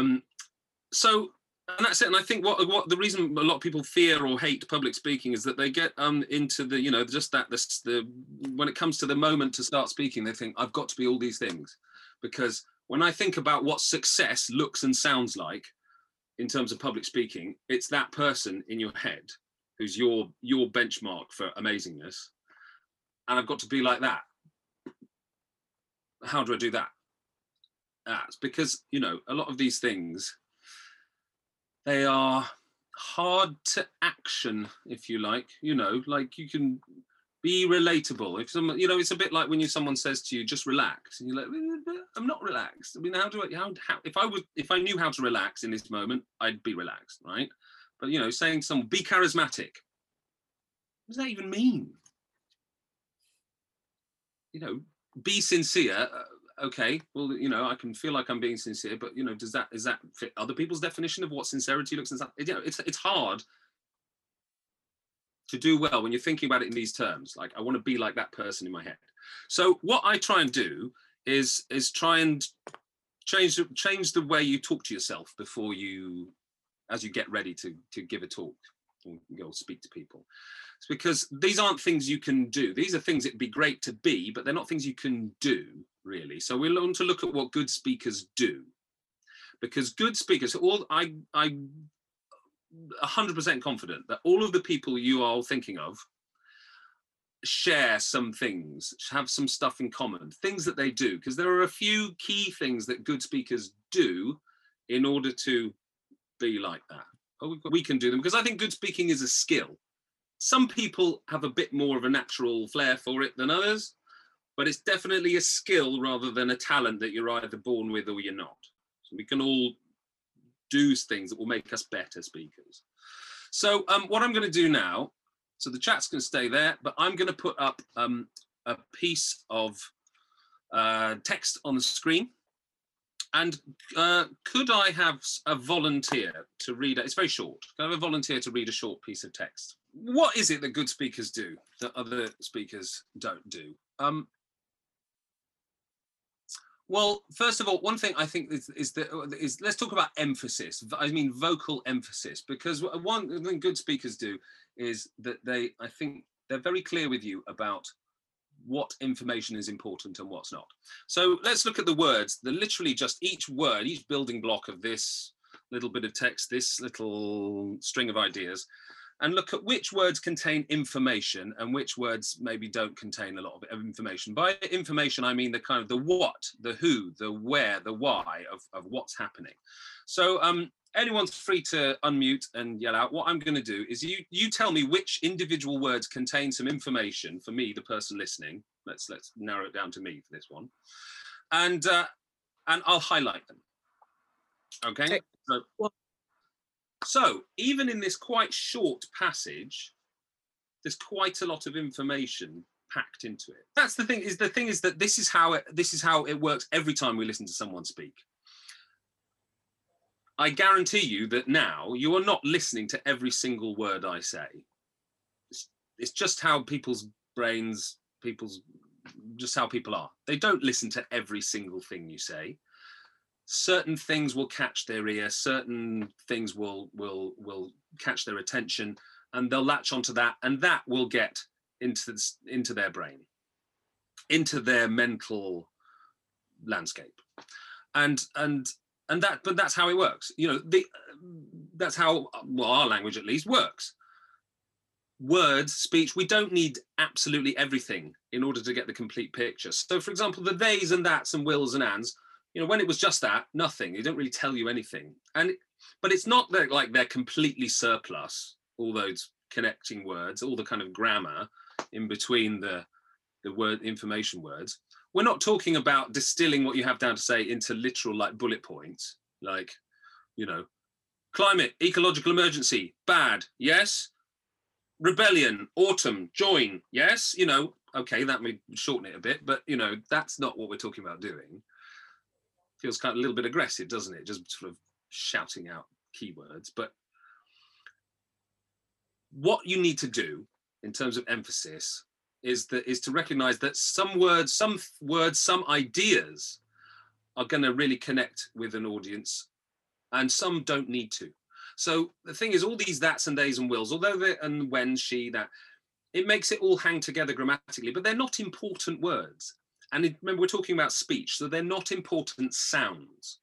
Um, so and that's it. And I think what what the reason a lot of people fear or hate public speaking is that they get um into the you know just that this the when it comes to the moment to start speaking, they think I've got to be all these things, because when I think about what success looks and sounds like in terms of public speaking, it's that person in your head who's your your benchmark for amazingness, and I've got to be like that. How do I do that? That's because you know a lot of these things they are hard to action, if you like. You know, like you can be relatable. If someone, you know, it's a bit like when you someone says to you, "Just relax," and you're like, eh, "I'm not relaxed." I mean, how do I? How, how if I was if I knew how to relax in this moment, I'd be relaxed, right? But you know, saying someone, "Be charismatic," what does that even mean? You know, be sincere. Uh, Okay, well, you know, I can feel like I'm being sincere, but you know, does that is that fit other people's definition of what sincerity looks like? You know, it's it's hard to do well when you're thinking about it in these terms. Like, I want to be like that person in my head. So what I try and do is is try and change change the way you talk to yourself before you, as you get ready to to give a talk or speak to people. It's because these aren't things you can do. These are things it'd be great to be, but they're not things you can do really. So we want to look at what good speakers do, because good speakers, all I I 100% confident that all of the people you are thinking of share some things, have some stuff in common, things that they do, because there are a few key things that good speakers do in order to be like that. We can do them because I think good speaking is a skill. Some people have a bit more of a natural flair for it than others but it's definitely a skill rather than a talent that you're either born with or you're not. So we can all do things that will make us better speakers. So um, what I'm going to do now, so the chat's to stay there, but I'm going to put up um, a piece of uh, text on the screen. And uh, could I have a volunteer to read it? It's very short. Can I have a volunteer to read a short piece of text? What is it that good speakers do that other speakers don't do? Um, well, first of all, one thing I think is, is that is let's talk about emphasis. I mean, vocal emphasis, because one thing good speakers do is that they, I think, they're very clear with you about what information is important and what's not. So let's look at the words. They're literally just each word, each building block of this little bit of text, this little string of ideas and look at which words contain information and which words maybe don't contain a lot of information. By information, I mean the kind of the what, the who, the where, the why of, of what's happening. So um, anyone's free to unmute and yell out. What I'm going to do is you you tell me which individual words contain some information for me, the person listening. Let's let's narrow it down to me for this one, and uh, and I'll highlight them. Okay. So, so even in this quite short passage, there's quite a lot of information packed into it. That's the thing. Is the thing is that this is how it this is how it works every time we listen to someone speak. I guarantee you that now you are not listening to every single word I say. It's, it's just how people's brains, people's just how people are. They don't listen to every single thing you say certain things will catch their ear certain things will will will catch their attention and they'll latch onto that and that will get into into their brain into their mental landscape. And and and that but that's how it works. You know the that's how well our language at least works. Words speech we don't need absolutely everything in order to get the complete picture. So for example the theys and that's and wills and ands you know when it was just that nothing they don't really tell you anything. And but it's not that like they're completely surplus all those connecting words all the kind of grammar in between the the word information words. We're not talking about distilling what you have down to say into literal like bullet points like you know climate ecological emergency bad yes. Rebellion autumn join yes. You know okay that may shorten it a bit but you know that's not what we're talking about doing feels kind of a little bit aggressive, doesn't it? Just sort of shouting out keywords. But what you need to do in terms of emphasis is that is to recognize that some words, some words, some ideas are going to really connect with an audience and some don't need to. So the thing is, all these that's and days and wills, although they and when, she, that, it makes it all hang together grammatically, but they're not important words. And it, remember, we're talking about speech, so they're not important sounds.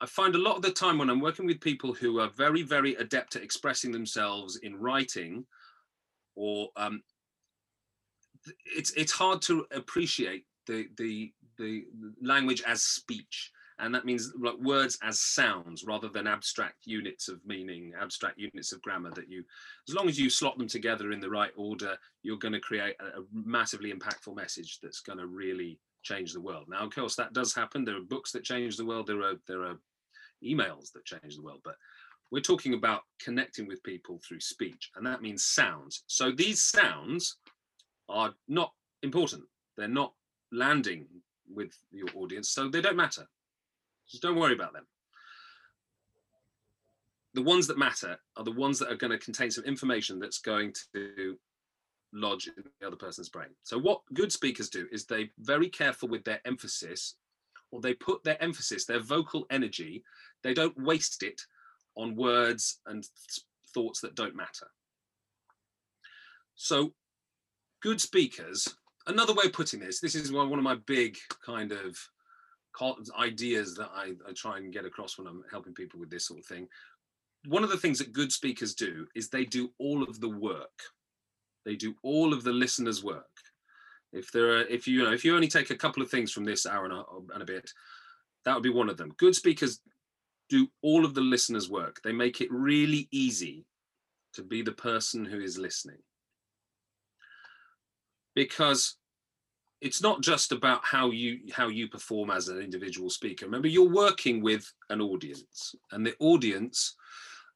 I find a lot of the time when I'm working with people who are very, very adept at expressing themselves in writing, or um, it's it's hard to appreciate the the the language as speech and that means like words as sounds rather than abstract units of meaning abstract units of grammar that you as long as you slot them together in the right order you're going to create a, massively impactful message that's going to really change the world. Now of course that does happen. There are books that change the world. There are there are emails that change the world. But we're talking about connecting with people through speech and that means sounds. So these sounds are not important. They're not landing with your audience so they don't matter just don't worry about them. The ones that matter are the ones that are going to contain some information that's going to lodge in the other person's brain. So what good speakers do is they very careful with their emphasis or they put their emphasis, their vocal energy, they don't waste it on words and thoughts that don't matter. So good speakers, another way of putting this, this is one, one of my big kind of ideas that I, I try and get across when I'm helping people with this sort of thing. One of the things that good speakers do is they do all of the work. They do all of the listener's work. If there are, if you, you know, if you only take a couple of things from this hour and a, and a bit, that would be one of them. Good speakers do all of the listener's work. They make it really easy to be the person who is listening. Because it's not just about how you how you perform as an individual speaker. Remember you're working with an audience and the audience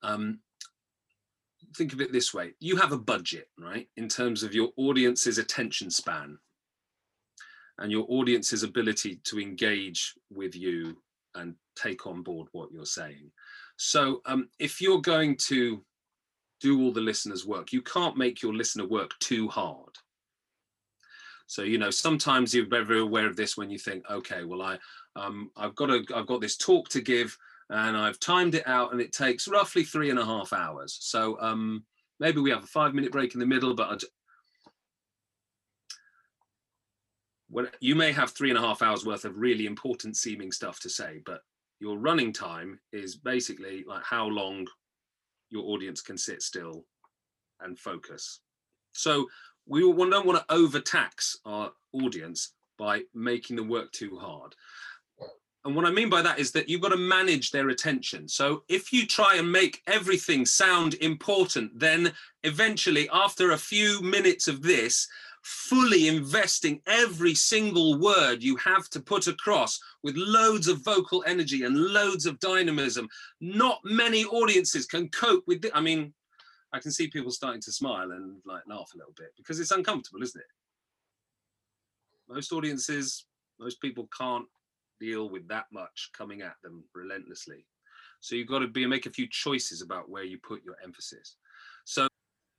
um, think of it this way. You have a budget right in terms of your audience's attention span and your audience's ability to engage with you and take on board what you're saying. So um, if you're going to do all the listener's work you can't make your listener work too hard so you know, sometimes you're very aware of this when you think, okay, well, I um, I've got a I've got this talk to give, and I've timed it out, and it takes roughly three and a half hours. So um, maybe we have a five minute break in the middle, but I'd, you may have three and a half hours worth of really important seeming stuff to say, but your running time is basically like how long your audience can sit still and focus. So we don't want to overtax our audience by making them work too hard. And what I mean by that is that you've got to manage their attention. So if you try and make everything sound important, then eventually, after a few minutes of this, fully investing every single word you have to put across with loads of vocal energy and loads of dynamism, not many audiences can cope with it. I mean, I can see people starting to smile and like laugh a little bit because it's uncomfortable, isn't it? Most audiences, most people can't deal with that much coming at them relentlessly. So you've got to be make a few choices about where you put your emphasis. So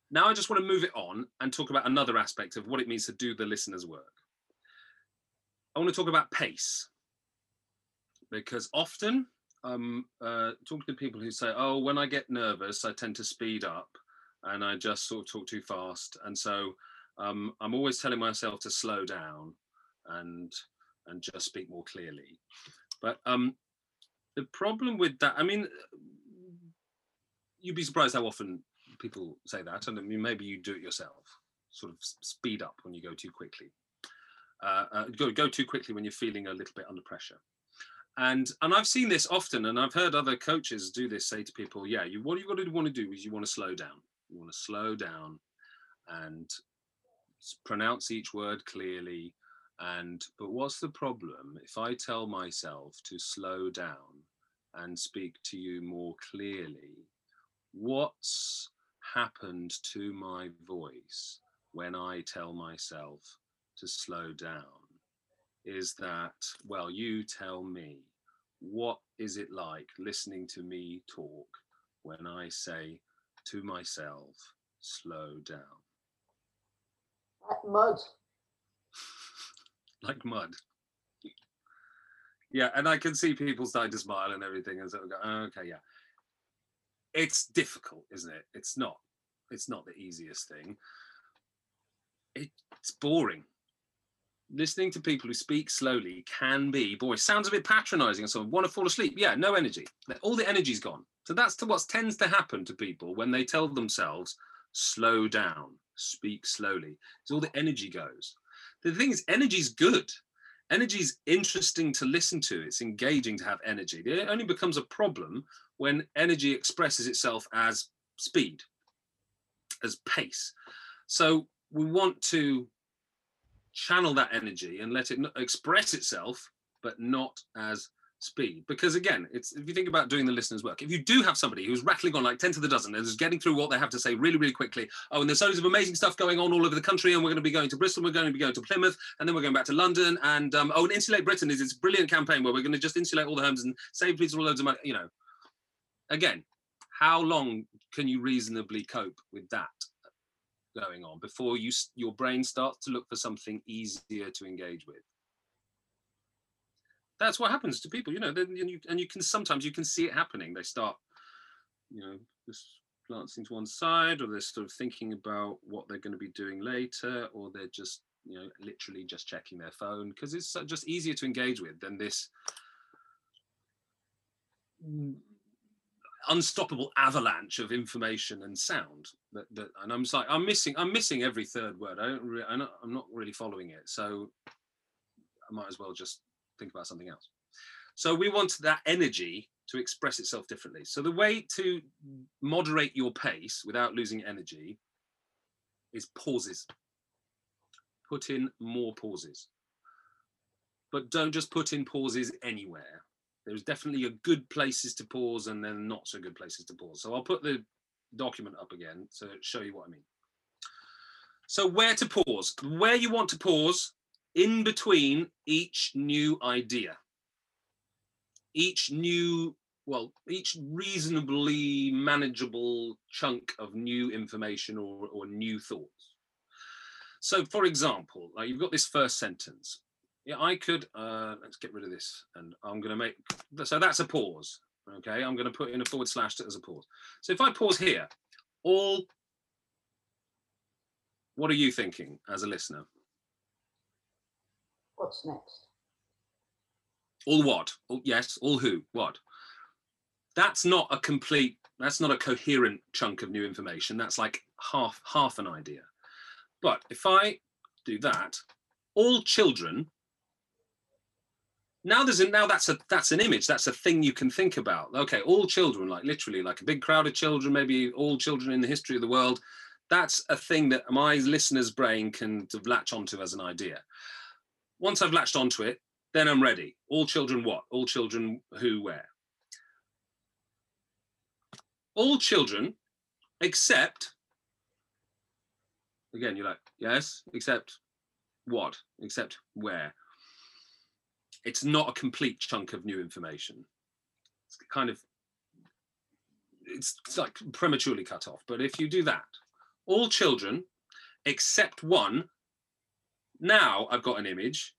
now I just want to move it on and talk about another aspect of what it means to do the listener's work. I want to talk about pace because often I'm uh, talking to people who say, "Oh, when I get nervous, I tend to speed up, and I just sort of talk too fast." And so um, I'm always telling myself to slow down and and just speak more clearly. But um, the problem with that, I mean, you'd be surprised how often people say that, and I mean, maybe you do it yourself. Sort of speed up when you go too quickly. Uh, uh, go go too quickly when you're feeling a little bit under pressure and and I've seen this often, and I've heard other coaches do this. Say to people, "Yeah, you what you got to want to do is you want to slow down. You want to slow down, and pronounce each word clearly. And but what's the problem if I tell myself to slow down and speak to you more clearly? What's happened to my voice when I tell myself to slow down? Is that, well, you tell me what is it like listening to me talk when I say to myself, slow down? Like mud. like mud. yeah, and I can see people starting to smile and everything, and so go, oh, okay, yeah. It's difficult, isn't it? It's not. It's not the easiest thing. It's boring. Listening to people who speak slowly can be, boy, sounds a bit patronizing and so want to fall asleep. Yeah, no energy. All the energy's gone. So that's to what tends to happen to people when they tell themselves, slow down, speak slowly. So all the energy goes. The thing is, energy is good energy is interesting to listen to it's engaging to have energy it only becomes a problem when energy expresses itself as speed as pace so we want to channel that energy and let it express itself but not as speed. Because again it's if you think about doing the listener's work if you do have somebody who's rattling on like 10 to the dozen and is getting through what they have to say really really quickly oh and there's loads of amazing stuff going on all over the country and we're going to be going to bristol we're going to be going to plymouth and then we're going back to london and um, oh and insulate britain is this brilliant campaign where we're going to just insulate all the homes and save people loads of money you know. Again how long can you reasonably cope with that going on before you your brain starts to look for something easier to engage with that's what happens to people you know then and you, and you can sometimes you can see it happening. They start you know just glancing to one side or they're sort of thinking about what they're going to be doing later or they're just you know literally just checking their phone because it's just easier to engage with than this unstoppable avalanche of information and sound that, that and i'm like i'm missing i'm missing every third word. I don't really i'm not, I'm not really following it. So i might as well just think about something else. So we want that energy to express itself differently. So the way to moderate your pace without losing energy is pauses. Put in more pauses. But don't just put in pauses anywhere. There's definitely a good places to pause and then not so good places to pause. So I'll put the document up again to show you what I mean. So where to pause? Where you want to pause in between each new idea, each new, well, each reasonably manageable chunk of new information or, or new thoughts. So, for example, like you've got this first sentence. Yeah, I could, uh, let's get rid of this. And I'm going to make, so that's a pause. Okay, I'm going to put in a forward slash as a pause. So if I pause here, all, what are you thinking as a listener? What's next? All what? Yes, all who? What? That's not a complete, that's not a coherent chunk of new information. That's like half half an idea. But if I do that, all children now there's a, now that's a that's an image that's a thing you can think about okay all children like literally like a big crowd of children maybe all children in the history of the world that's a thing that my listener's brain can latch onto as an idea once I've latched onto it, then I'm ready. All children what? All children who, where? All children except, again, you're like, yes, except what? Except where? It's not a complete chunk of new information. It's kind of, it's, like prematurely cut off. But if you do that, all children except one now I've got an image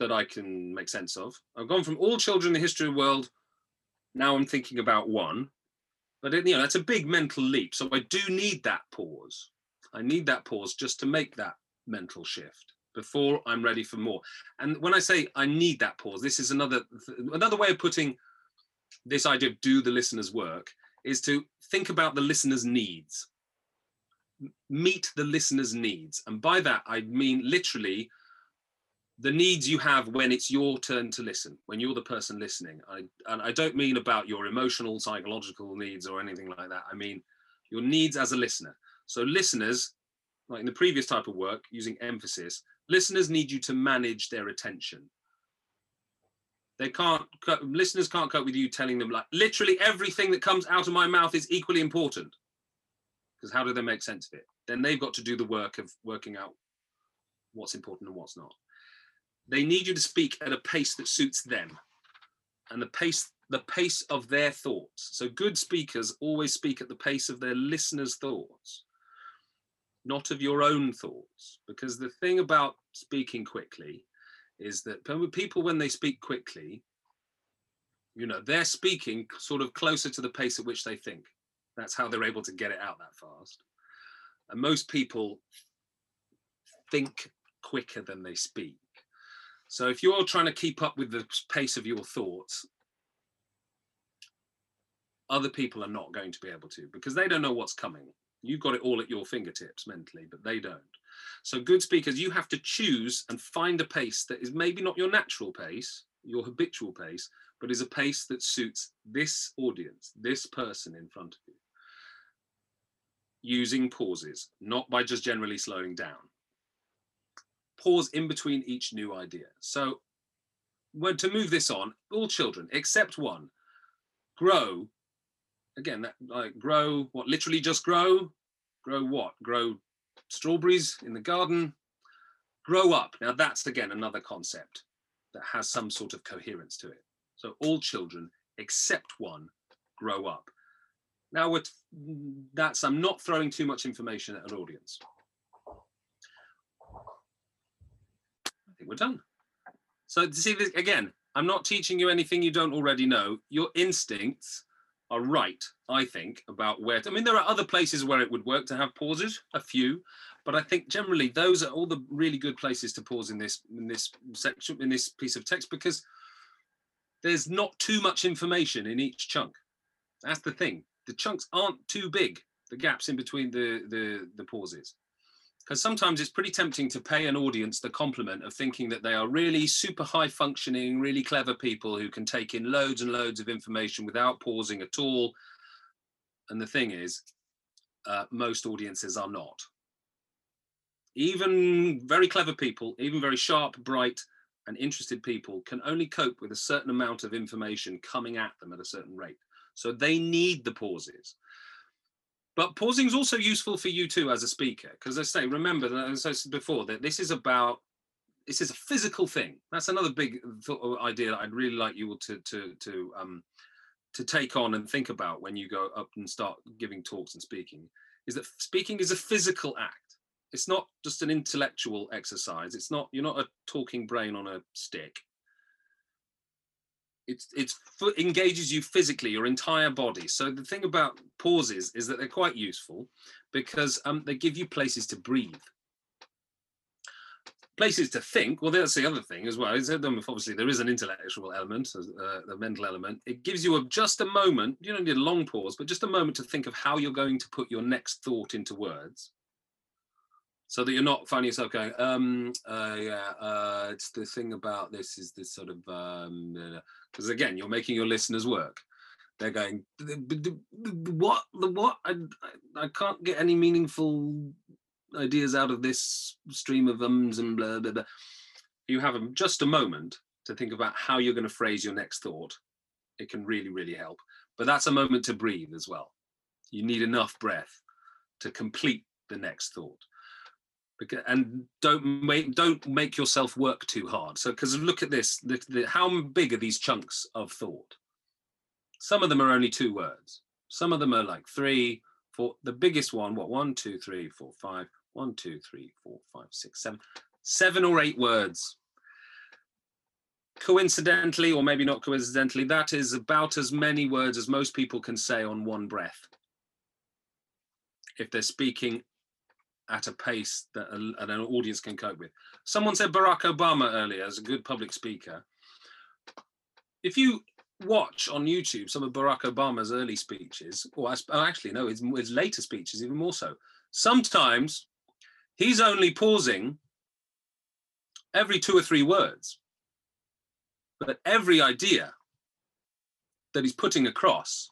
that I can make sense of. I've gone from all children in the history of the world. Now I'm thinking about one, but it, you know that's a big mental leap. So I do need that pause. I need that pause just to make that mental shift before I'm ready for more. And when I say I need that pause, this is another another way of putting this idea of do the listener's work is to think about the listener's needs meet the listener's needs. And by that, I mean literally the needs you have when it's your turn to listen, when you're the person listening. I, and I don't mean about your emotional, psychological needs or anything like that. I mean your needs as a listener. So, listeners, like in the previous type of work, using emphasis, listeners need you to manage their attention. They can't, listeners can't cope with you telling them, like, literally everything that comes out of my mouth is equally important because how do they make sense of it? Then they've got to do the work of working out what's important and what's not. They need you to speak at a pace that suits them and the pace the pace of their thoughts. So good speakers always speak at the pace of their listeners' thoughts, not of your own thoughts. Because the thing about speaking quickly is that people, when they speak quickly, You know, they're speaking sort of closer to the pace at which they think. That's how they're able to get it out that fast. And most people think quicker than they speak. So if you're trying to keep up with the pace of your thoughts, other people are not going to be able to because they don't know what's coming. You've got it all at your fingertips mentally, but they don't. So good speakers, you have to choose and find a pace that is maybe not your natural pace, your habitual pace, but is a pace that suits this audience, this person in front of you. Using pauses, not by just generally slowing down. Pause in between each new idea. So when to move this on, all children, except one, grow again, that like grow what literally just grow, grow what? Grow strawberries in the garden, grow up. Now that's again another concept that has some sort of coherence to it. So all children except one grow up. Now with that's I'm not throwing too much information at an audience. I think we're done. So to see this again, I'm not teaching you anything you don't already know. Your instincts are right, I think, about where. To, I mean, there are other places where it would work to have pauses, a few, but I think generally those are all the really good places to pause in this in this section in this piece of text because there's not too much information in each chunk. That's the thing. The chunks aren't too big. The gaps in between the the the pauses because sometimes it's pretty tempting to pay an audience the compliment of thinking that they are really super high functioning, really clever people who can take in loads and loads of information without pausing at all. And the thing is, uh, most audiences are not. Even very clever people, even very sharp, bright, and interested people can only cope with a certain amount of information coming at them at a certain rate. So they need the pauses. But pausing is also useful for you too as a speaker, because I say, remember, that as I said before, that this is about this is a physical thing. That's another big idea that I'd really like you all to to to um to take on and think about when you go up and start giving talks and speaking. Is that speaking is a physical act. It's not just an intellectual exercise. It's not you're not a talking brain on a stick it's it's engages you physically your entire body. So the thing about pauses is that they're quite useful because um, they give you places to breathe. Places to think well that's the other thing as well that obviously there is an intellectual element uh, the mental element. It gives you a, just a moment you don't need a long pause but just a moment to think of how you're going to put your next thought into words so that you're not finding yourself going, um, uh, yeah, uh, it's the thing about this is this sort of, um because again, you're making your listeners work. They're going, what, the what? I, I can't get any meaningful ideas out of this stream of ums and blah, blah, blah. You have just a moment to think about how you're going to phrase your next thought. It can really, really help. But that's a moment to breathe as well. You need enough breath to complete the next thought and don't make don't make yourself work too hard. So because look at this the, the, how big are these chunks of thought? Some of them are only two words. Some of them are like three four the biggest one what one two three four five one two three four five six seven seven or eight words. Coincidentally or maybe not coincidentally that is about as many words as most people can say on one breath. If they're speaking at a pace that a, an audience can cope with. Someone said Barack Obama earlier as a good public speaker. If you watch on YouTube some of Barack Obama's early speeches, or oh, actually no, his, his later speeches even more so. Sometimes he's only pausing every two or three words, but every idea that he's putting across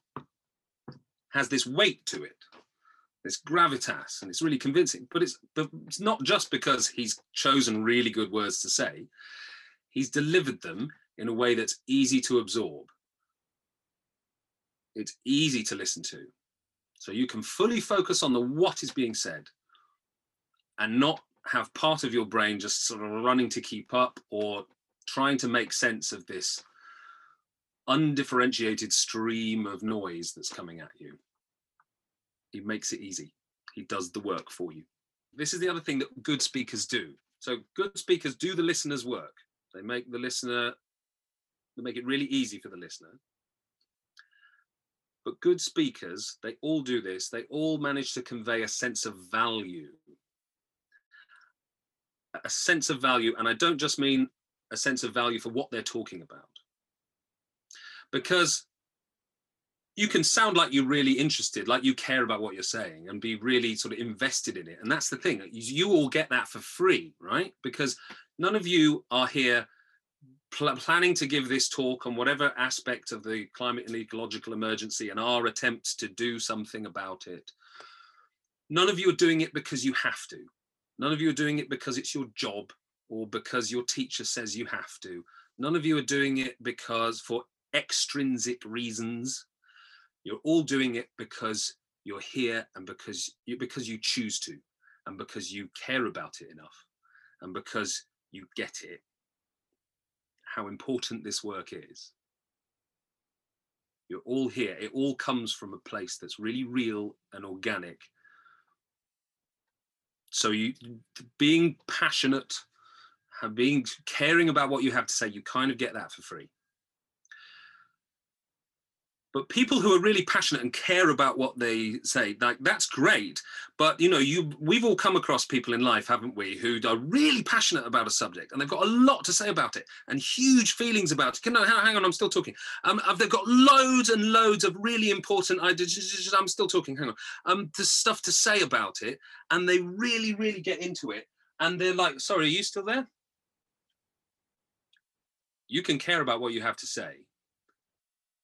has this weight to it this gravitas and it's really convincing but it's it's not just because he's chosen really good words to say. He's delivered them in a way that's easy to absorb. It's easy to listen to. So you can fully focus on the what is being said and not have part of your brain just sort of running to keep up or trying to make sense of this undifferentiated stream of noise that's coming at you he makes it easy. He does the work for you. This is the other thing that good speakers do. So good speakers do the listener's work. They make the listener, they make it really easy for the listener. But good speakers, they all do this. They all manage to convey a sense of value. A sense of value. And I don't just mean a sense of value for what they're talking about. Because you can sound like you're really interested, like you care about what you're saying and be really sort of invested in it. And that's the thing, you all get that for free, right? Because none of you are here pl- planning to give this talk on whatever aspect of the climate and ecological emergency and our attempts to do something about it. None of you are doing it because you have to. None of you are doing it because it's your job or because your teacher says you have to. None of you are doing it because for extrinsic reasons you're all doing it because you're here and because you because you choose to, and because you care about it enough, and because you get it. How important this work is. You're all here. It all comes from a place that's really real and organic. So you being passionate, being caring about what you have to say, you kind of get that for free but people who are really passionate and care about what they say like that's great. But you know you we've all come across people in life haven't we who are really passionate about a subject and they've got a lot to say about it and huge feelings about it. Can I, hang on i'm still talking. Um they've got loads and loads of really important ideas. I'm still talking hang on. Um the stuff to say about it and they really really get into it and they're like sorry are you still there? You can care about what you have to say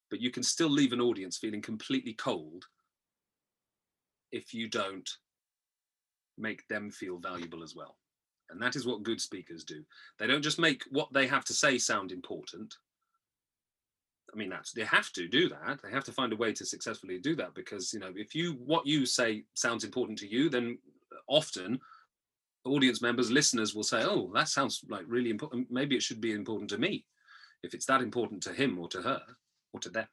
but you can still leave an audience feeling completely cold if you don't make them feel valuable as well. And that is what good speakers do. They don't just make what they have to say sound important. I mean, that's they have to do that. They have to find a way to successfully do that because you know, if you what you say sounds important to you, then often audience members, listeners will say, "Oh, that sounds like really important. Maybe it should be important to me." If it's that important to him or to her, or to them.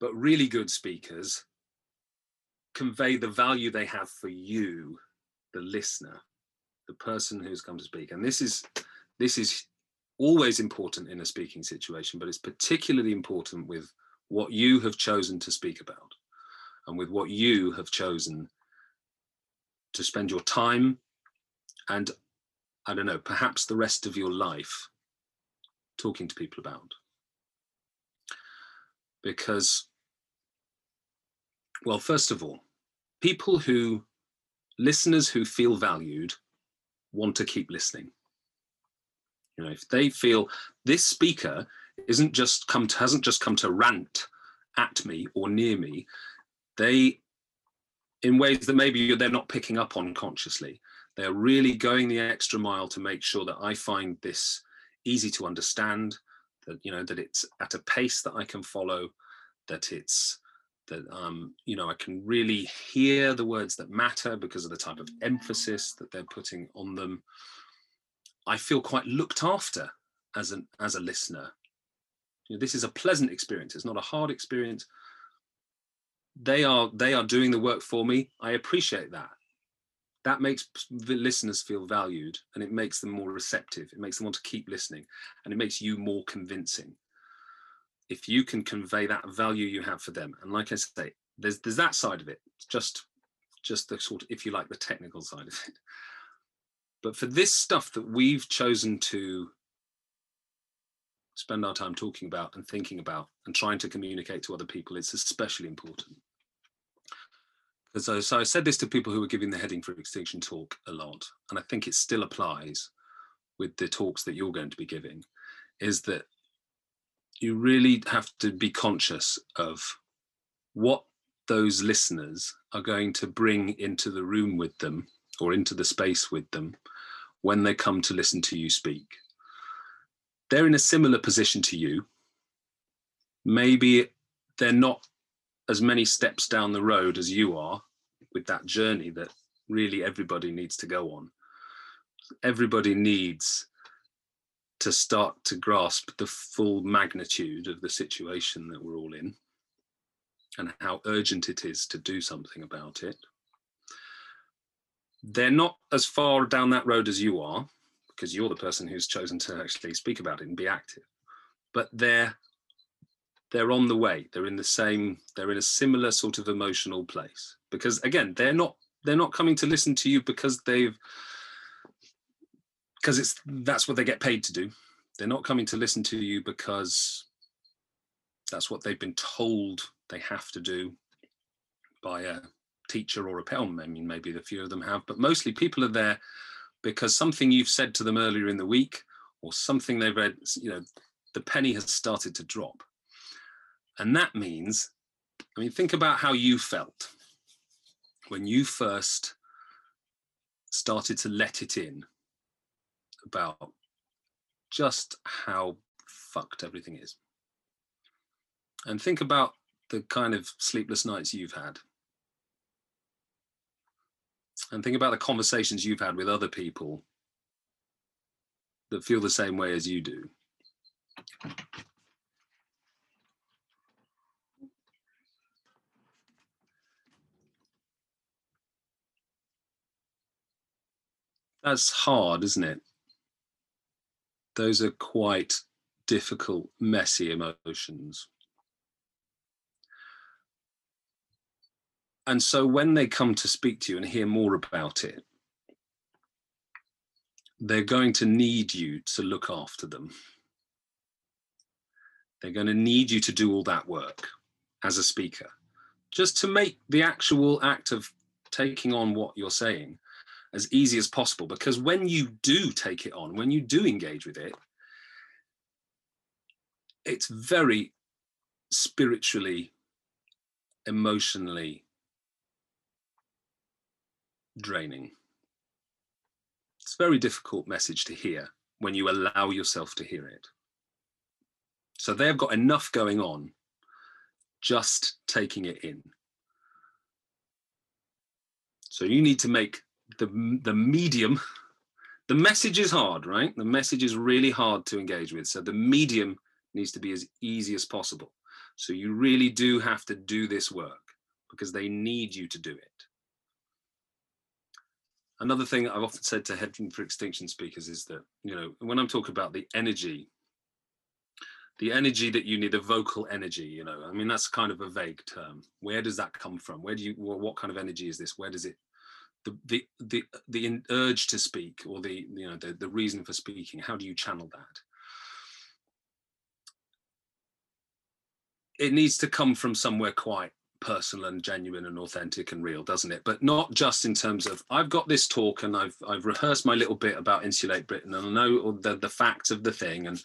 But really good speakers convey the value they have for you, the listener, the person who's come to speak. And this is this is always important in a speaking situation, but it's particularly important with what you have chosen to speak about and with what you have chosen to spend your time and I don't know, perhaps the rest of your life talking to people about because, well, first of all, people who, listeners who feel valued, want to keep listening. You know, if they feel this speaker isn't just come to, hasn't just come to rant at me or near me, they, in ways that maybe they're not picking up on consciously, they're really going the extra mile to make sure that I find this easy to understand, you know that it's at a pace that I can follow, that it's that um, you know I can really hear the words that matter because of the type of emphasis that they're putting on them. I feel quite looked after as an as a listener. You know, this is a pleasant experience. It's not a hard experience. They are they are doing the work for me. I appreciate that that makes the listeners feel valued and it makes them more receptive. It makes them want to keep listening and it makes you more convincing. If you can convey that value you have for them and like i say there's there's that side of it it's just just the sort of if you like the technical side of it. But for this stuff that we've chosen to spend our time talking about and thinking about and trying to communicate to other people it's especially important so, so I said this to people who were giving the heading for extinction talk a lot, and I think it still applies with the talks that you're going to be giving, is that you really have to be conscious of what those listeners are going to bring into the room with them or into the space with them when they come to listen to you speak. They're in a similar position to you. Maybe they're not as many steps down the road as you are with that journey that really everybody needs to go on. Everybody needs to start to grasp the full magnitude of the situation that we're all in and how urgent it is to do something about it. They're not as far down that road as you are, because you're the person who's chosen to actually speak about it and be active, but they're they're on the way they're in the same they're in a similar sort of emotional place because again they're not they're not coming to listen to you because they've because it's that's what they get paid to do they're not coming to listen to you because that's what they've been told they have to do by a teacher or a parent. I mean, maybe a few of them have, but mostly people are there because something you've said to them earlier in the week or something they've read, you know, the penny has started to drop. And that means, I mean, think about how you felt when you first started to let it in about just how fucked everything is. And think about the kind of sleepless nights you've had. And think about the conversations you've had with other people that feel the same way as you do. That's hard, isn't it? Those are quite difficult, messy emotions. And so when they come to speak to you and hear more about it, they're going to need you to look after them. They're going to need you to do all that work as a speaker, just to make the actual act of taking on what you're saying as easy as possible. Because when you do take it on, when you do engage with it, it's very spiritually, emotionally draining. It's a very difficult message to hear when you allow yourself to hear it. So they've got enough going on just taking it in. So you need to make the, the medium, the message is hard, right? The message is really hard to engage with. So the medium needs to be as easy as possible. So you really do have to do this work because they need you to do it. Another thing I've often said to Heading for Extinction speakers is that, you know, when I'm talking about the energy, the energy that you need, the vocal energy, you know, I mean, that's kind of a vague term. Where does that come from? Where do you, well, what kind of energy is this? Where does it, the, the, the, the urge to speak or the, you know, the, the reason for speaking, how do you channel that? It needs to come from somewhere quite personal and genuine and authentic and real, doesn't it? But not just in terms of I've got this talk and I've I've rehearsed my little bit about insulate Britain and I know the the facts of the thing and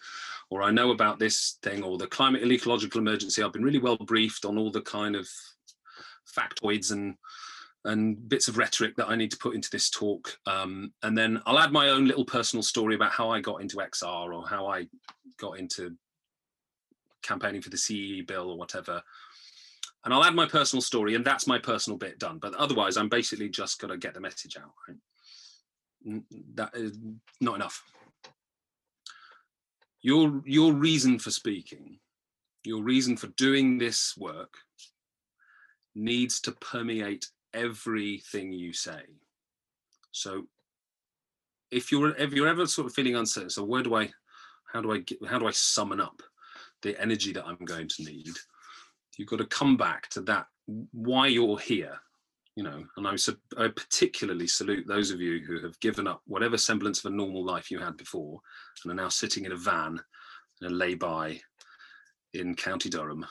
or I know about this thing or the climate ecological emergency. I've been really well briefed on all the kind of factoids and and bits of rhetoric that I need to put into this talk. Um, and then I'll add my own little personal story about how I got into XR or how I got into campaigning for the CEE bill or whatever and I'll add my personal story, and that's my personal bit done. But otherwise, I'm basically just going to get the message out. Right? That is not enough. Your your reason for speaking, your reason for doing this work, needs to permeate everything you say. So, if you're if you're ever sort of feeling uncertain, so where do I, how do I get, how do I summon up the energy that I'm going to need? you've got to come back to that why you're here you know and I, I particularly salute those of you who have given up whatever semblance of a normal life you had before and are now sitting in a van in a lay-by in county durham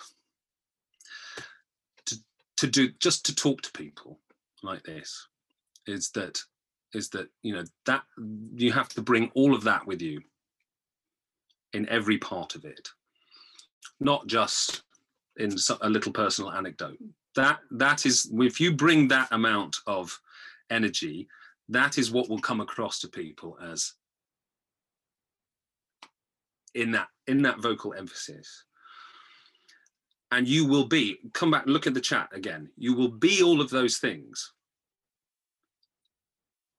to, do just to talk to people like this is that is that you know that you have to bring all of that with you in every part of it not just in a little personal anecdote. That that is if you bring that amount of energy, that is what will come across to people as in that in that vocal emphasis. And you will be, come back and look at the chat again. You will be all of those things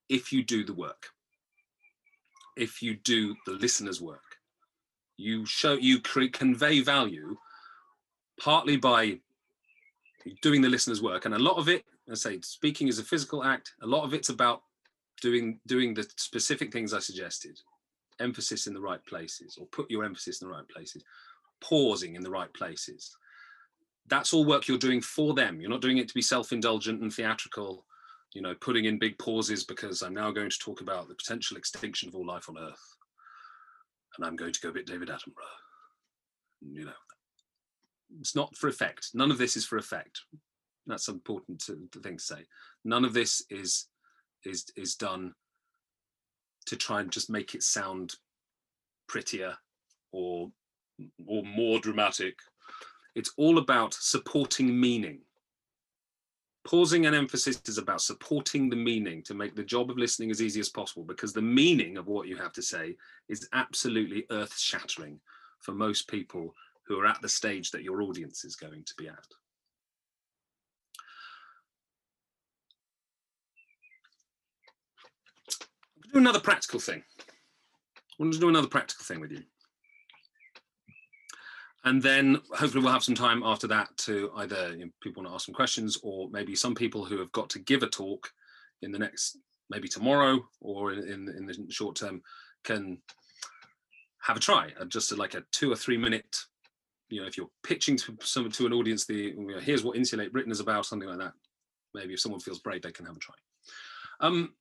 if you do the work. If you do the listener's work. You show you create convey value partly by doing the listener's work. And a lot of it, I say, speaking is a physical act. A lot of it's about doing doing the specific things I suggested, emphasis in the right places, or put your emphasis in the right places. pausing in the right places. That's all work you're doing for them. You're not doing it to be self-indulgent and theatrical, you know, putting in big pauses because I'm now going to talk about the potential extinction of all life on Earth. And I'm going to go bit David Attenborough. You know, it's not for effect. None of this is for effect. That's important to, to thing to say. None of this is is is done to try and just make it sound prettier or or more dramatic. It's all about supporting meaning. Pausing and emphasis is about supporting the meaning to make the job of listening as easy as possible because the meaning of what you have to say is absolutely earth shattering for most people who are at the stage that your audience is going to be at. do another practical thing. I want to do another practical thing with you. And then hopefully we'll have some time after that to either you know, people want to ask some questions or maybe some people who have got to give a talk in the next, maybe tomorrow or in, in, the short term can have a try just like a two or three minute, you know, if you're pitching to some to an audience, the you know, here's what Insulate Britain is about, something like that. Maybe if someone feels brave, they can have a try. Um,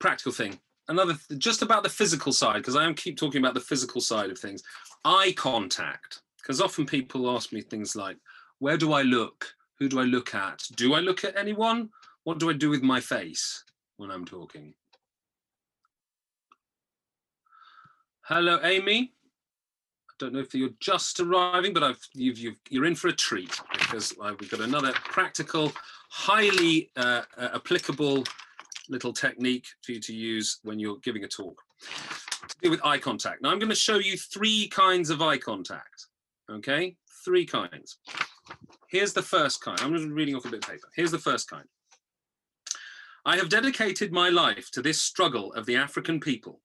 practical thing another th just about the physical side because i am keep talking about the physical side of things. Eye contact because often people ask me things like where do i look? Who do i look at? Do i look at anyone? What do i do with my face when i'm talking? Hello amy. I don't know if you're just arriving but i've you've you're in for a treat because uh, we've got another practical highly uh, uh, applicable little technique for you to use when you're giving a talk to do with eye contact. Now I'm going to show you three kinds of eye contact. Okay, three kinds. Here's the first kind. I'm just reading off a bit of paper. Here's the first kind. I have dedicated my life to this struggle of the African people.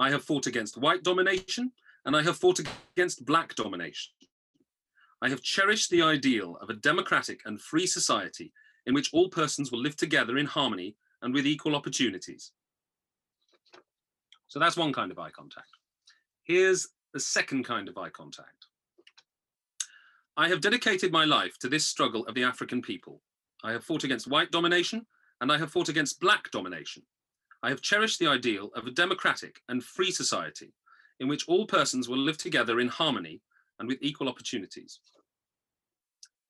I have fought against white domination and I have fought against black domination. I have cherished the ideal of a democratic and free society in which all persons will live together in harmony and with equal opportunities. So that's one kind of eye contact. Here's the second kind of eye contact. I have dedicated my life to this struggle of the African people. I have fought against white domination and I have fought against black domination. I have cherished the ideal of a democratic and free society in which all persons will live together in harmony and with equal opportunities.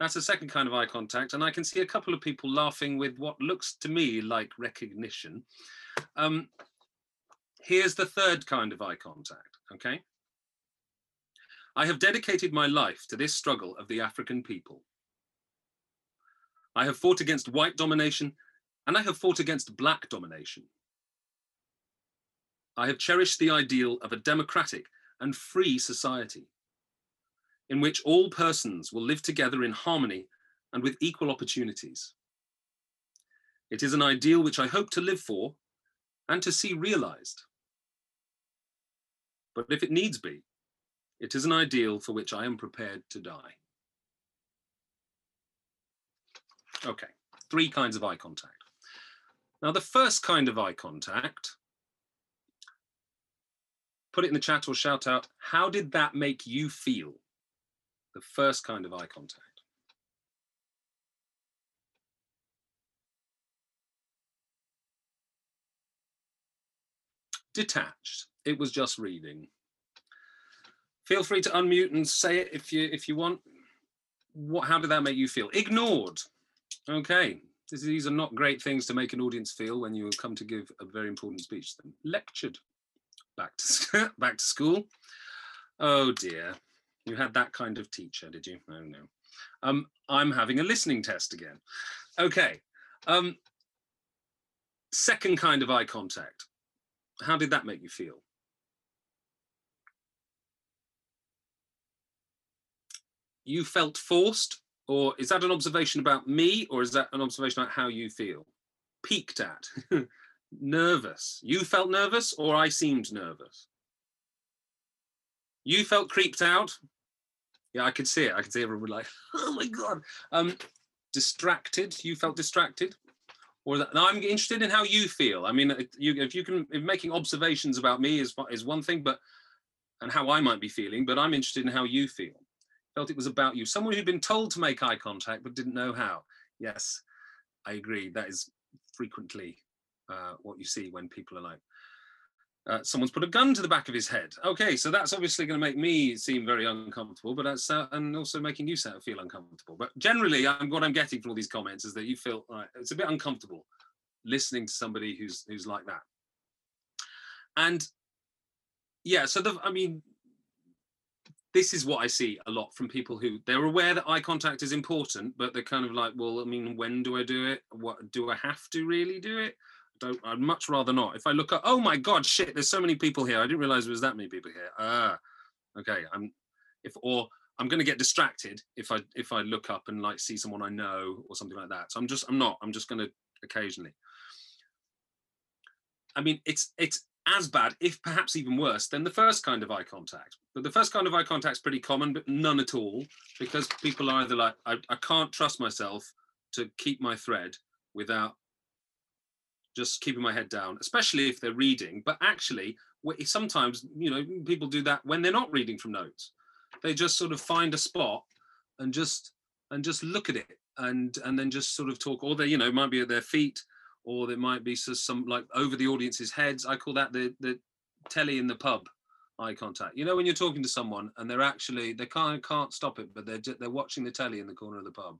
That's the second kind of eye contact. And I can see a couple of people laughing with what looks to me like recognition. Um, here's the third kind of eye contact, okay? I have dedicated my life to this struggle of the African people. I have fought against white domination and I have fought against black domination. I have cherished the ideal of a democratic and free society in which all persons will live together in harmony and with equal opportunities. It is an ideal which I hope to live for and to see realized. But if it needs be, it is an ideal for which I am prepared to die. Okay, three kinds of eye contact. Now, the first kind of eye contact, put it in the chat or shout out, how did that make you feel? The first kind of eye contact. Detached, it was just reading. Feel free to unmute and say it if you if you want. What, how did that make you feel? Ignored. Okay, these are not great things to make an audience feel when you come to give a very important speech to them. Lectured. Back to back to school. Oh dear. You had that kind of teacher, did you? Oh no. Um, I'm having a listening test again. Okay. Um, second kind of eye contact. How did that make you feel? You felt forced, or is that an observation about me, or is that an observation about how you feel? Peaked at, nervous. You felt nervous, or I seemed nervous? You felt creeped out. Yeah, I could see it. I could see everyone like, oh my god. Um, distracted. You felt distracted, or that? I'm interested in how you feel. I mean, you, if you can, if making observations about me is is one thing, but and how I might be feeling, but I'm interested in how you feel. Felt it was about you. Someone who'd been told to make eye contact but didn't know how. Yes, I agree. That is frequently uh, what you see when people are like, uh, someone's put a gun to the back of his head. Okay, so that's obviously going to make me seem very uncomfortable, but that's uh, and also making you feel uncomfortable. But generally, I'm, what I'm getting from all these comments is that you feel like it's a bit uncomfortable listening to somebody who's who's like that. And yeah, so the I mean, this is what I see a lot from people who they're aware that eye contact is important, but they're kind of like, well, I mean, when do I do it? What do I have to really do it? Don't I'd much rather not. If I look up, oh my god, shit, there's so many people here. I didn't realize there was that many people here. Ah, okay. I'm if or I'm gonna get distracted if I if I look up and like see someone I know or something like that. So I'm just I'm not. I'm just gonna occasionally. I mean, it's it's as bad, if perhaps even worse, than the first kind of eye contact. But the first kind of eye contact is pretty common, but none at all, because people are either like, I, I can't trust myself to keep my thread without just keeping my head down, especially if they're reading. But actually, sometimes you know people do that when they're not reading from notes. They just sort of find a spot and just and just look at it and and then just sort of talk. Or they you know might be at their feet, or there might be some like over the audience's heads. I call that the the telly in the pub eye contact. You know when you're talking to someone and they're actually they of can't stop it, but they're they're watching the telly in the corner of the pub,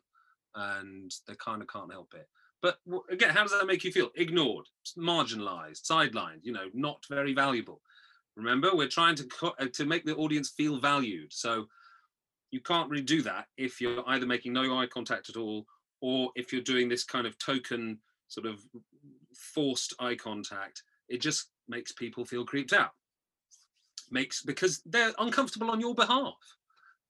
and they kind of can't help it. But again, how does that make you feel? Ignored, marginalized, sidelined, you know, not very valuable. Remember, we're trying to uh, to make the audience feel valued. So you can't really do that if you're either making no eye contact at all, or if you're doing this kind of token sort of forced eye contact. It just makes people feel creeped out. Makes because they're uncomfortable on your behalf.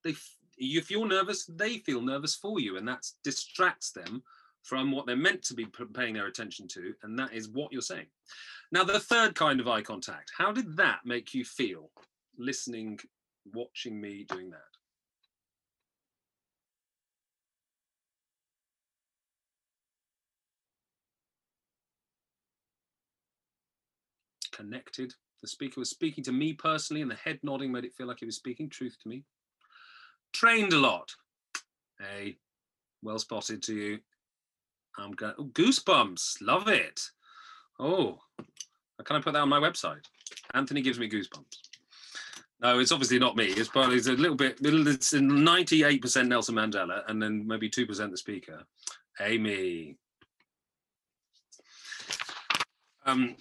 They, if you're nervous, they feel nervous for you, and that distracts them from what they're meant to be paying their attention to, and that is what you're saying. Now, the third kind of eye contact, how did that make you feel listening, watching me doing that? Connected. The speaker was speaking to me personally, and the head nodding made it feel like he was speaking truth to me. Trained a lot. Hey, well spotted to you. I'm going, oh, goosebumps, love it. Oh, can I put that on my website? Anthony gives me goosebumps. No, it's obviously not me. It's probably it's a little bit, it's 98% Nelson Mandela and then maybe 2% the speaker. Amy. Um,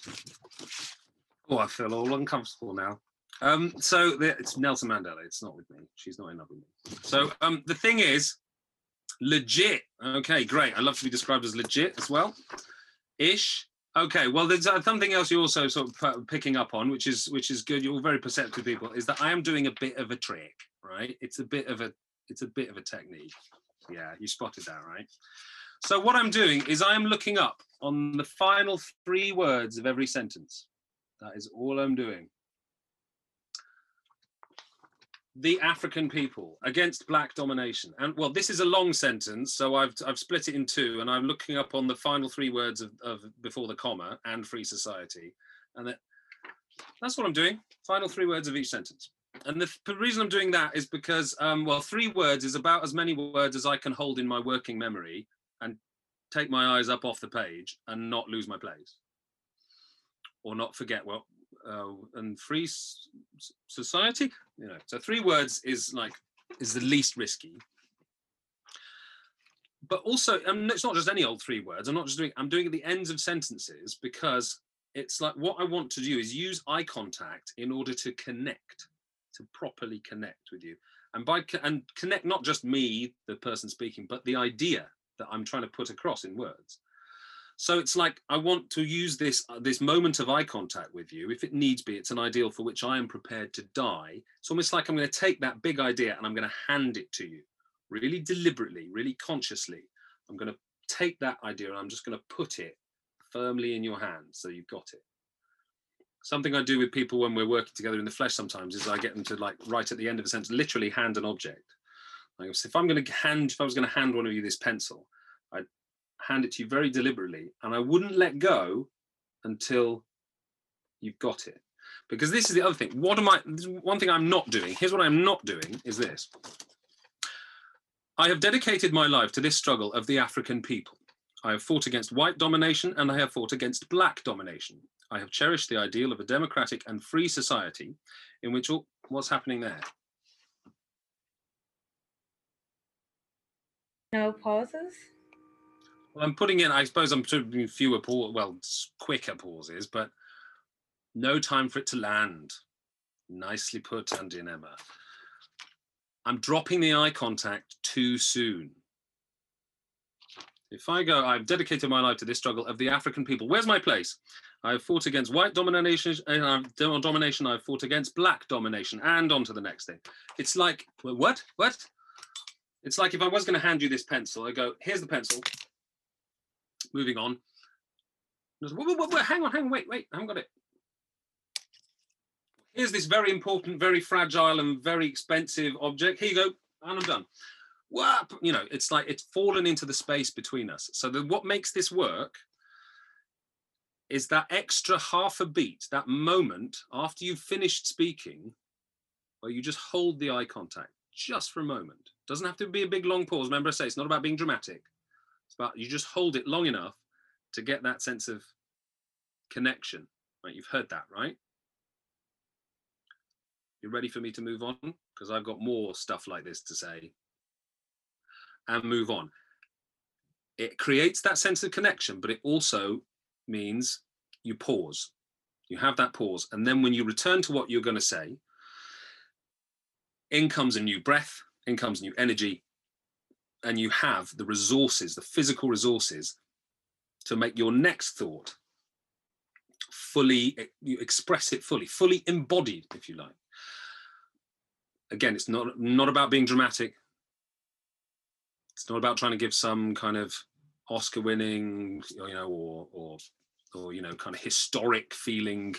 oh, I feel all uncomfortable now. Um, so the, it's Nelson Mandela. It's not with me. She's not in love with me. So um, the thing is, legit. Okay, great. I love to be described as legit as well. Ish. Okay, well, there's uh, something else you're also sort of picking up on, which is which is good. You're all very perceptive people. Is that I am doing a bit of a trick, right? It's a bit of a it's a bit of a technique. Yeah, you spotted that, right? So what I'm doing is I am looking up on the final three words of every sentence. That is all I'm doing the African people against black domination. And well, this is a long sentence, so I've I've split it in two, and I'm looking up on the final three words of, of before the comma and free society, and that that's what I'm doing. Final three words of each sentence. And the, the reason I'm doing that is because, um, well, three words is about as many words as I can hold in my working memory and take my eyes up off the page and not lose my place or not forget what uh, and free society. You know, so three words is like is the least risky. But also, I mean, it's not just any old three words. I'm not just doing. I'm doing at the ends of sentences because it's like what I want to do is use eye contact in order to connect, to properly connect with you, and by and connect not just me, the person speaking, but the idea that I'm trying to put across in words. So it's like I want to use this uh, this moment of eye contact with you, if it needs be. It's an ideal for which I am prepared to die. It's almost like I'm going to take that big idea and I'm going to hand it to you, really deliberately, really consciously. I'm going to take that idea and I'm just going to put it firmly in your hands so you've got it. Something I do with people when we're working together in the flesh sometimes is I get them to like right at the end of a sentence, literally hand an object. Like if I'm going to hand, if I was going to hand one of you this pencil, I'd hand it to you very deliberately, and I wouldn't let go until you've got it. Because this is the other thing. What am I? One thing I'm not doing. Here's what I'm not doing is this. I have dedicated my life to this struggle of the African people. I have fought against white domination and I have fought against black domination. I have cherished the ideal of a democratic and free society in which all, what's happening there? No pauses? I'm putting in, I suppose I'm putting fewer, pause, well, quicker pauses, but no time for it to land. Nicely put, Andy and Emma. I'm dropping the eye contact too soon. If I go, I've dedicated my life to this struggle of the African people. Where's my place? I've fought against white domination, I've domination. I've fought against black domination, and on to the next thing. It's like what? What? It's like if I was going to hand you this pencil, I go, here's the pencil. Moving on. Whoa, whoa, whoa, hang on, hang on, wait, wait, I haven't got it. Here's this very important, very fragile, and very expensive object. Here you go, and I'm done. Whap! You know, it's like it's fallen into the space between us. So the, what makes this work is that extra half a beat, that moment after you've finished speaking, where you just hold the eye contact just for a moment. Doesn't have to be a big long pause. Remember, I say it's not about being dramatic. It's about you just hold it long enough to get that sense of connection. Right? You've heard that, right? You're ready for me to move on? Because I've got more stuff like this to say. And move on. It creates that sense of connection, but it also means you pause. You have that pause. And then when you return to what you're going to say, in comes a new breath, in comes new energy, and you have the resources, the physical resources to make your next thought fully, you express it fully, fully embodied, if you like. Again, it's not, not about being dramatic. It's not about trying to give some kind of Oscar winning, you know, or, or, or, you know, kind of historic feeling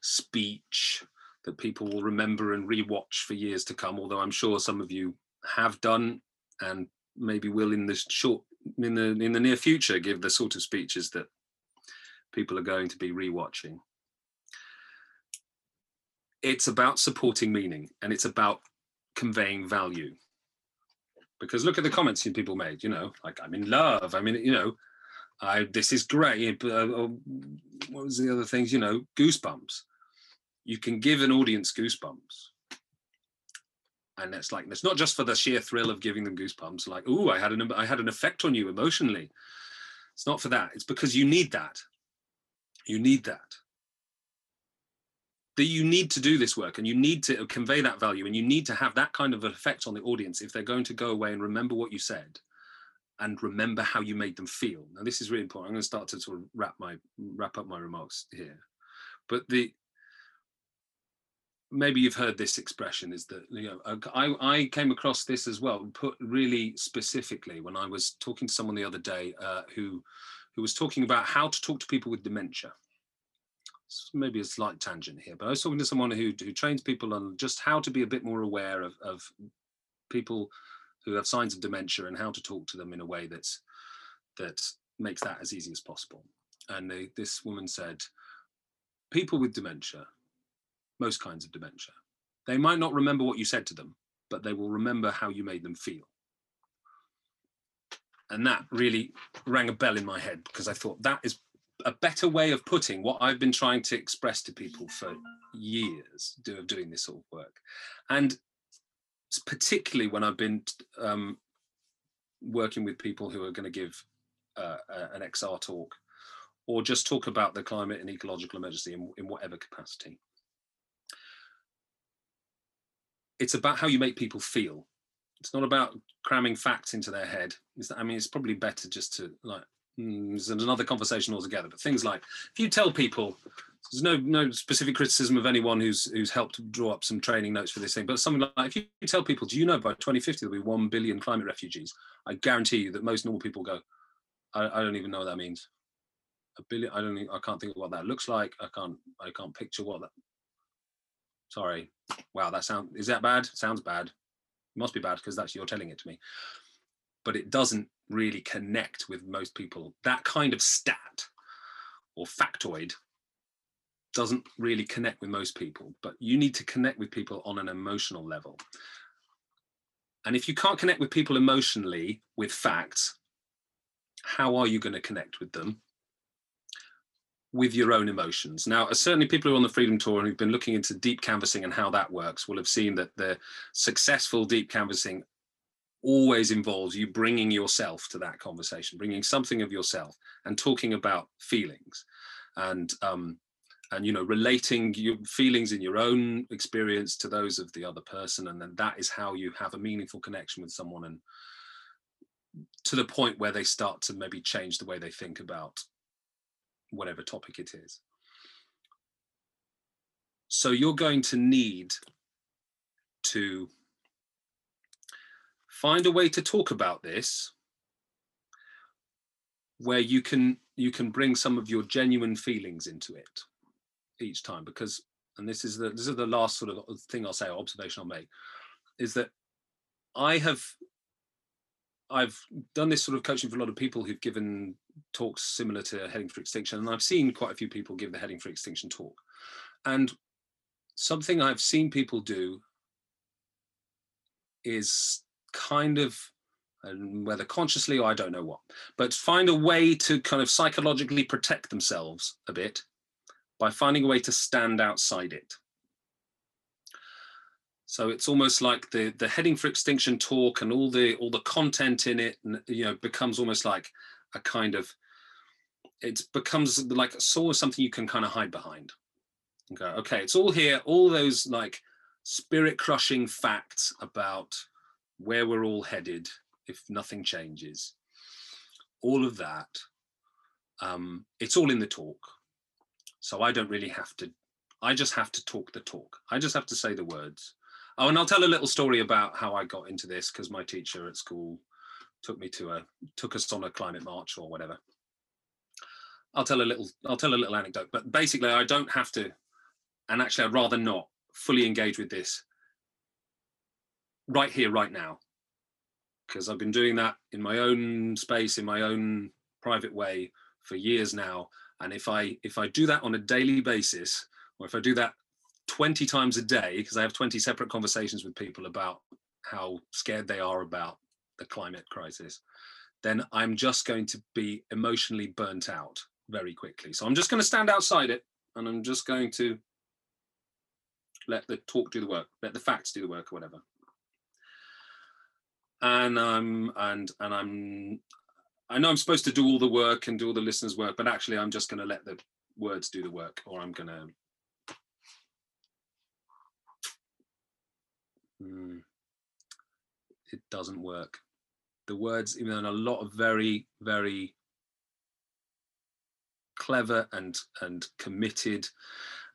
speech that people will remember and rewatch for years to come. Although I'm sure some of you have done and maybe will in the short in the in the near future give the sort of speeches that people are going to be rewatching. It's about supporting meaning and it's about conveying value. Because look at the comments people made, you know, like I'm in love. I mean, you know, I this is great. Uh, what was the other things? You know, goosebumps you can give an audience goosebumps and it's like it's not just for the sheer thrill of giving them goosebumps like oh i had an i had an effect on you emotionally. It's not for that. It's because you need that. You need that. That you need to do this work and you need to convey that value and you need to have that kind of effect on the audience if they're going to go away and remember what you said and remember how you made them feel. Now this is really important. I'm going to start to sort of wrap my wrap up my remarks here. But the maybe you've heard this expression is that you know I, I came across this as well put really specifically when i was talking to someone the other day uh, who who was talking about how to talk to people with dementia. Maybe a slight tangent here but i was talking to someone who, who trains people on just how to be a bit more aware of, of people who have signs of dementia and how to talk to them in a way that's that makes that as easy as possible. And they, this woman said people with dementia most kinds of dementia. They might not remember what you said to them, but they will remember how you made them feel. And that really rang a bell in my head because I thought that is a better way of putting what I've been trying to express to people for years of doing this sort of work. And particularly when I've been um, working with people who are going to give uh, an XR talk or just talk about the climate and ecological emergency in, in whatever capacity. It's about how you make people feel. It's not about cramming facts into their head. That, I mean, it's probably better just to like. Mm, another conversation altogether. But things like if you tell people, there's no no specific criticism of anyone who's who's helped draw up some training notes for this thing. But something like if you tell people, do you know by 2050 there'll be one billion climate refugees? I guarantee you that most normal people go, I, I don't even know what that means. A billion. I don't. I can't think of what that looks like. I can't. I can't picture what that Sorry. Wow, that sound is that bad? Sounds bad. It must be bad because that's you're telling it to me. But it doesn't really connect with most people. That kind of stat or factoid doesn't really connect with most people, but you need to connect with people on an emotional level. And if you can't connect with people emotionally with facts, how are you going to connect with them? With your own emotions. Now, certainly people who are on the Freedom Tour and who've been looking into deep canvassing and how that works will have seen that the successful deep canvassing always involves you bringing yourself to that conversation, bringing something of yourself and talking about feelings and um, and you know relating your feelings in your own experience to those of the other person and then that is how you have a meaningful connection with someone and to the point where they start to maybe change the way they think about whatever topic it is. So you're going to need to find a way to talk about this where you can you can bring some of your genuine feelings into it each time because and this is the this is the last sort of thing I'll say observation I'll make is that I have I've done this sort of coaching for a lot of people who've given talks similar to heading for extinction and I've seen quite a few people give the heading for extinction talk and something I've seen people do is kind of and whether consciously or I don't know what, but find a way to kind of psychologically protect themselves a bit by finding a way to stand outside it. So it's almost like the the heading for extinction talk and all the all the content in it, you know, becomes almost like a kind of it becomes like sort of something you can kind of hide behind. Okay, okay, it's all here, all those like spirit crushing facts about where we're all headed if nothing changes. All of that, um, it's all in the talk. So I don't really have to, I just have to talk the talk. I just have to say the words. Oh, and I'll tell a little story about how I got into this because my teacher at school took me to a, took us on a climate march or whatever. I'll tell a little, I'll tell a little anecdote, but basically I don't have to, and actually I'd rather not fully engage with this right here, right now, because I've been doing that in my own space, in my own private way for years now, and if i if i do that on a daily basis or if i do that 20 times a day because i have 20 separate conversations with people about how scared they are about the climate crisis then i'm just going to be emotionally burnt out very quickly so i'm just going to stand outside it and i'm just going to let the talk do the work let the facts do the work or whatever and i'm and and i'm I know I'm supposed to do all the work and do all the listeners' work, but actually, I'm just going to let the words do the work, or I'm going to. Hmm, it doesn't work. The words, even though a lot of very, very clever and and committed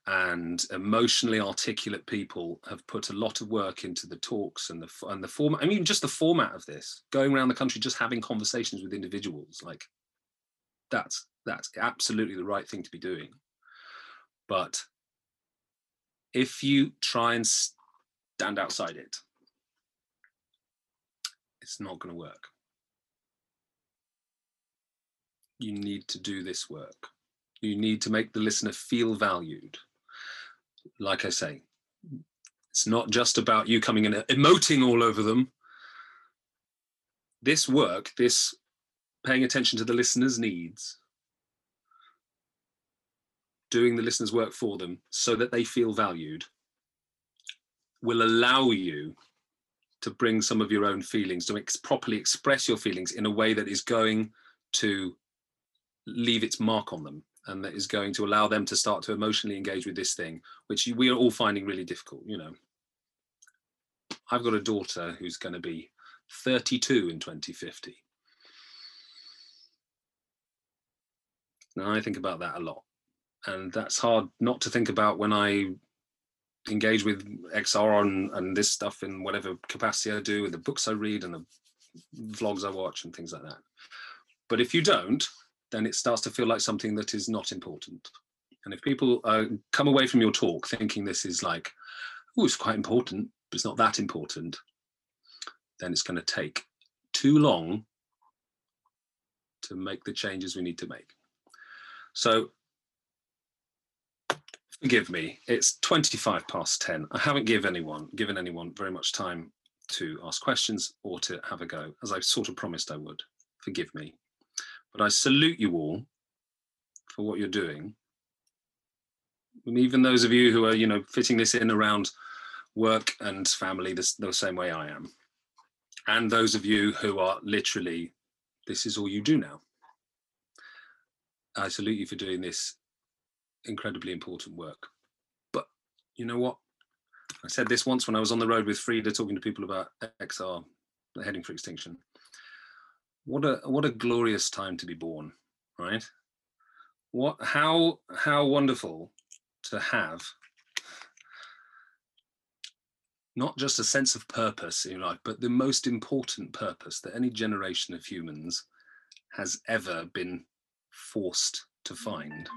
and emotionally articulate people have put a lot of work into the talks and the and the format. I mean, just the format of this, going around the country, just having conversations with individuals, like that's that's absolutely the right thing to be doing. But if you try and stand outside it, it's not going to work. You need to do this work. You need to make the listener feel valued like I say, it's not just about you coming and emoting all over them. This work, this paying attention to the listener's needs, doing the listener's work for them so that they feel valued, will allow you to bring some of your own feelings, to ex- properly express your feelings in a way that is going to leave its mark on them and that is going to allow them to start to emotionally engage with this thing, which we are all finding really difficult. You know, I've got a daughter who's going to be 32 in 2050. Now I think about that a lot, and that's hard not to think about when I engage with XR and, and this stuff in whatever capacity I do, with the books I read and the vlogs I watch and things like that. But if you don't, then it starts to feel like something that is not important. And if people uh, come away from your talk thinking this is like, oh, it's quite important, but it's not that important, then it's going to take too long to make the changes we need to make. So Forgive me. It's 25 past 10. I haven't given anyone given anyone very much time to ask questions or to have a go, as I sort of promised I would. Forgive me. But I salute you all for what you're doing. And even those of you who are, you know, fitting this in around work and family the, the same way I am. And those of you who are literally, this is all you do now. I salute you for doing this incredibly important work. But you know what? I said this once when I was on the road with Frida talking to people about XR, heading for extinction. What a what a glorious time to be born, right? What how how wonderful to have not just a sense of purpose in life, but the most important purpose that any generation of humans has ever been forced to find.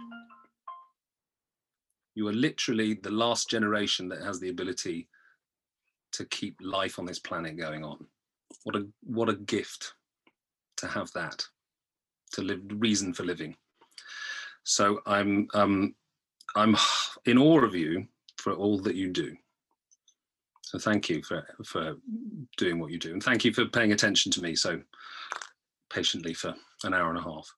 You are literally the last generation that has the ability to keep life on this planet going on. What a what a gift to have that, to live reason for living. So I'm um, I'm in awe of you for all that you do. So thank you for for doing what you do, and thank you for paying attention to me so patiently for an hour and a half.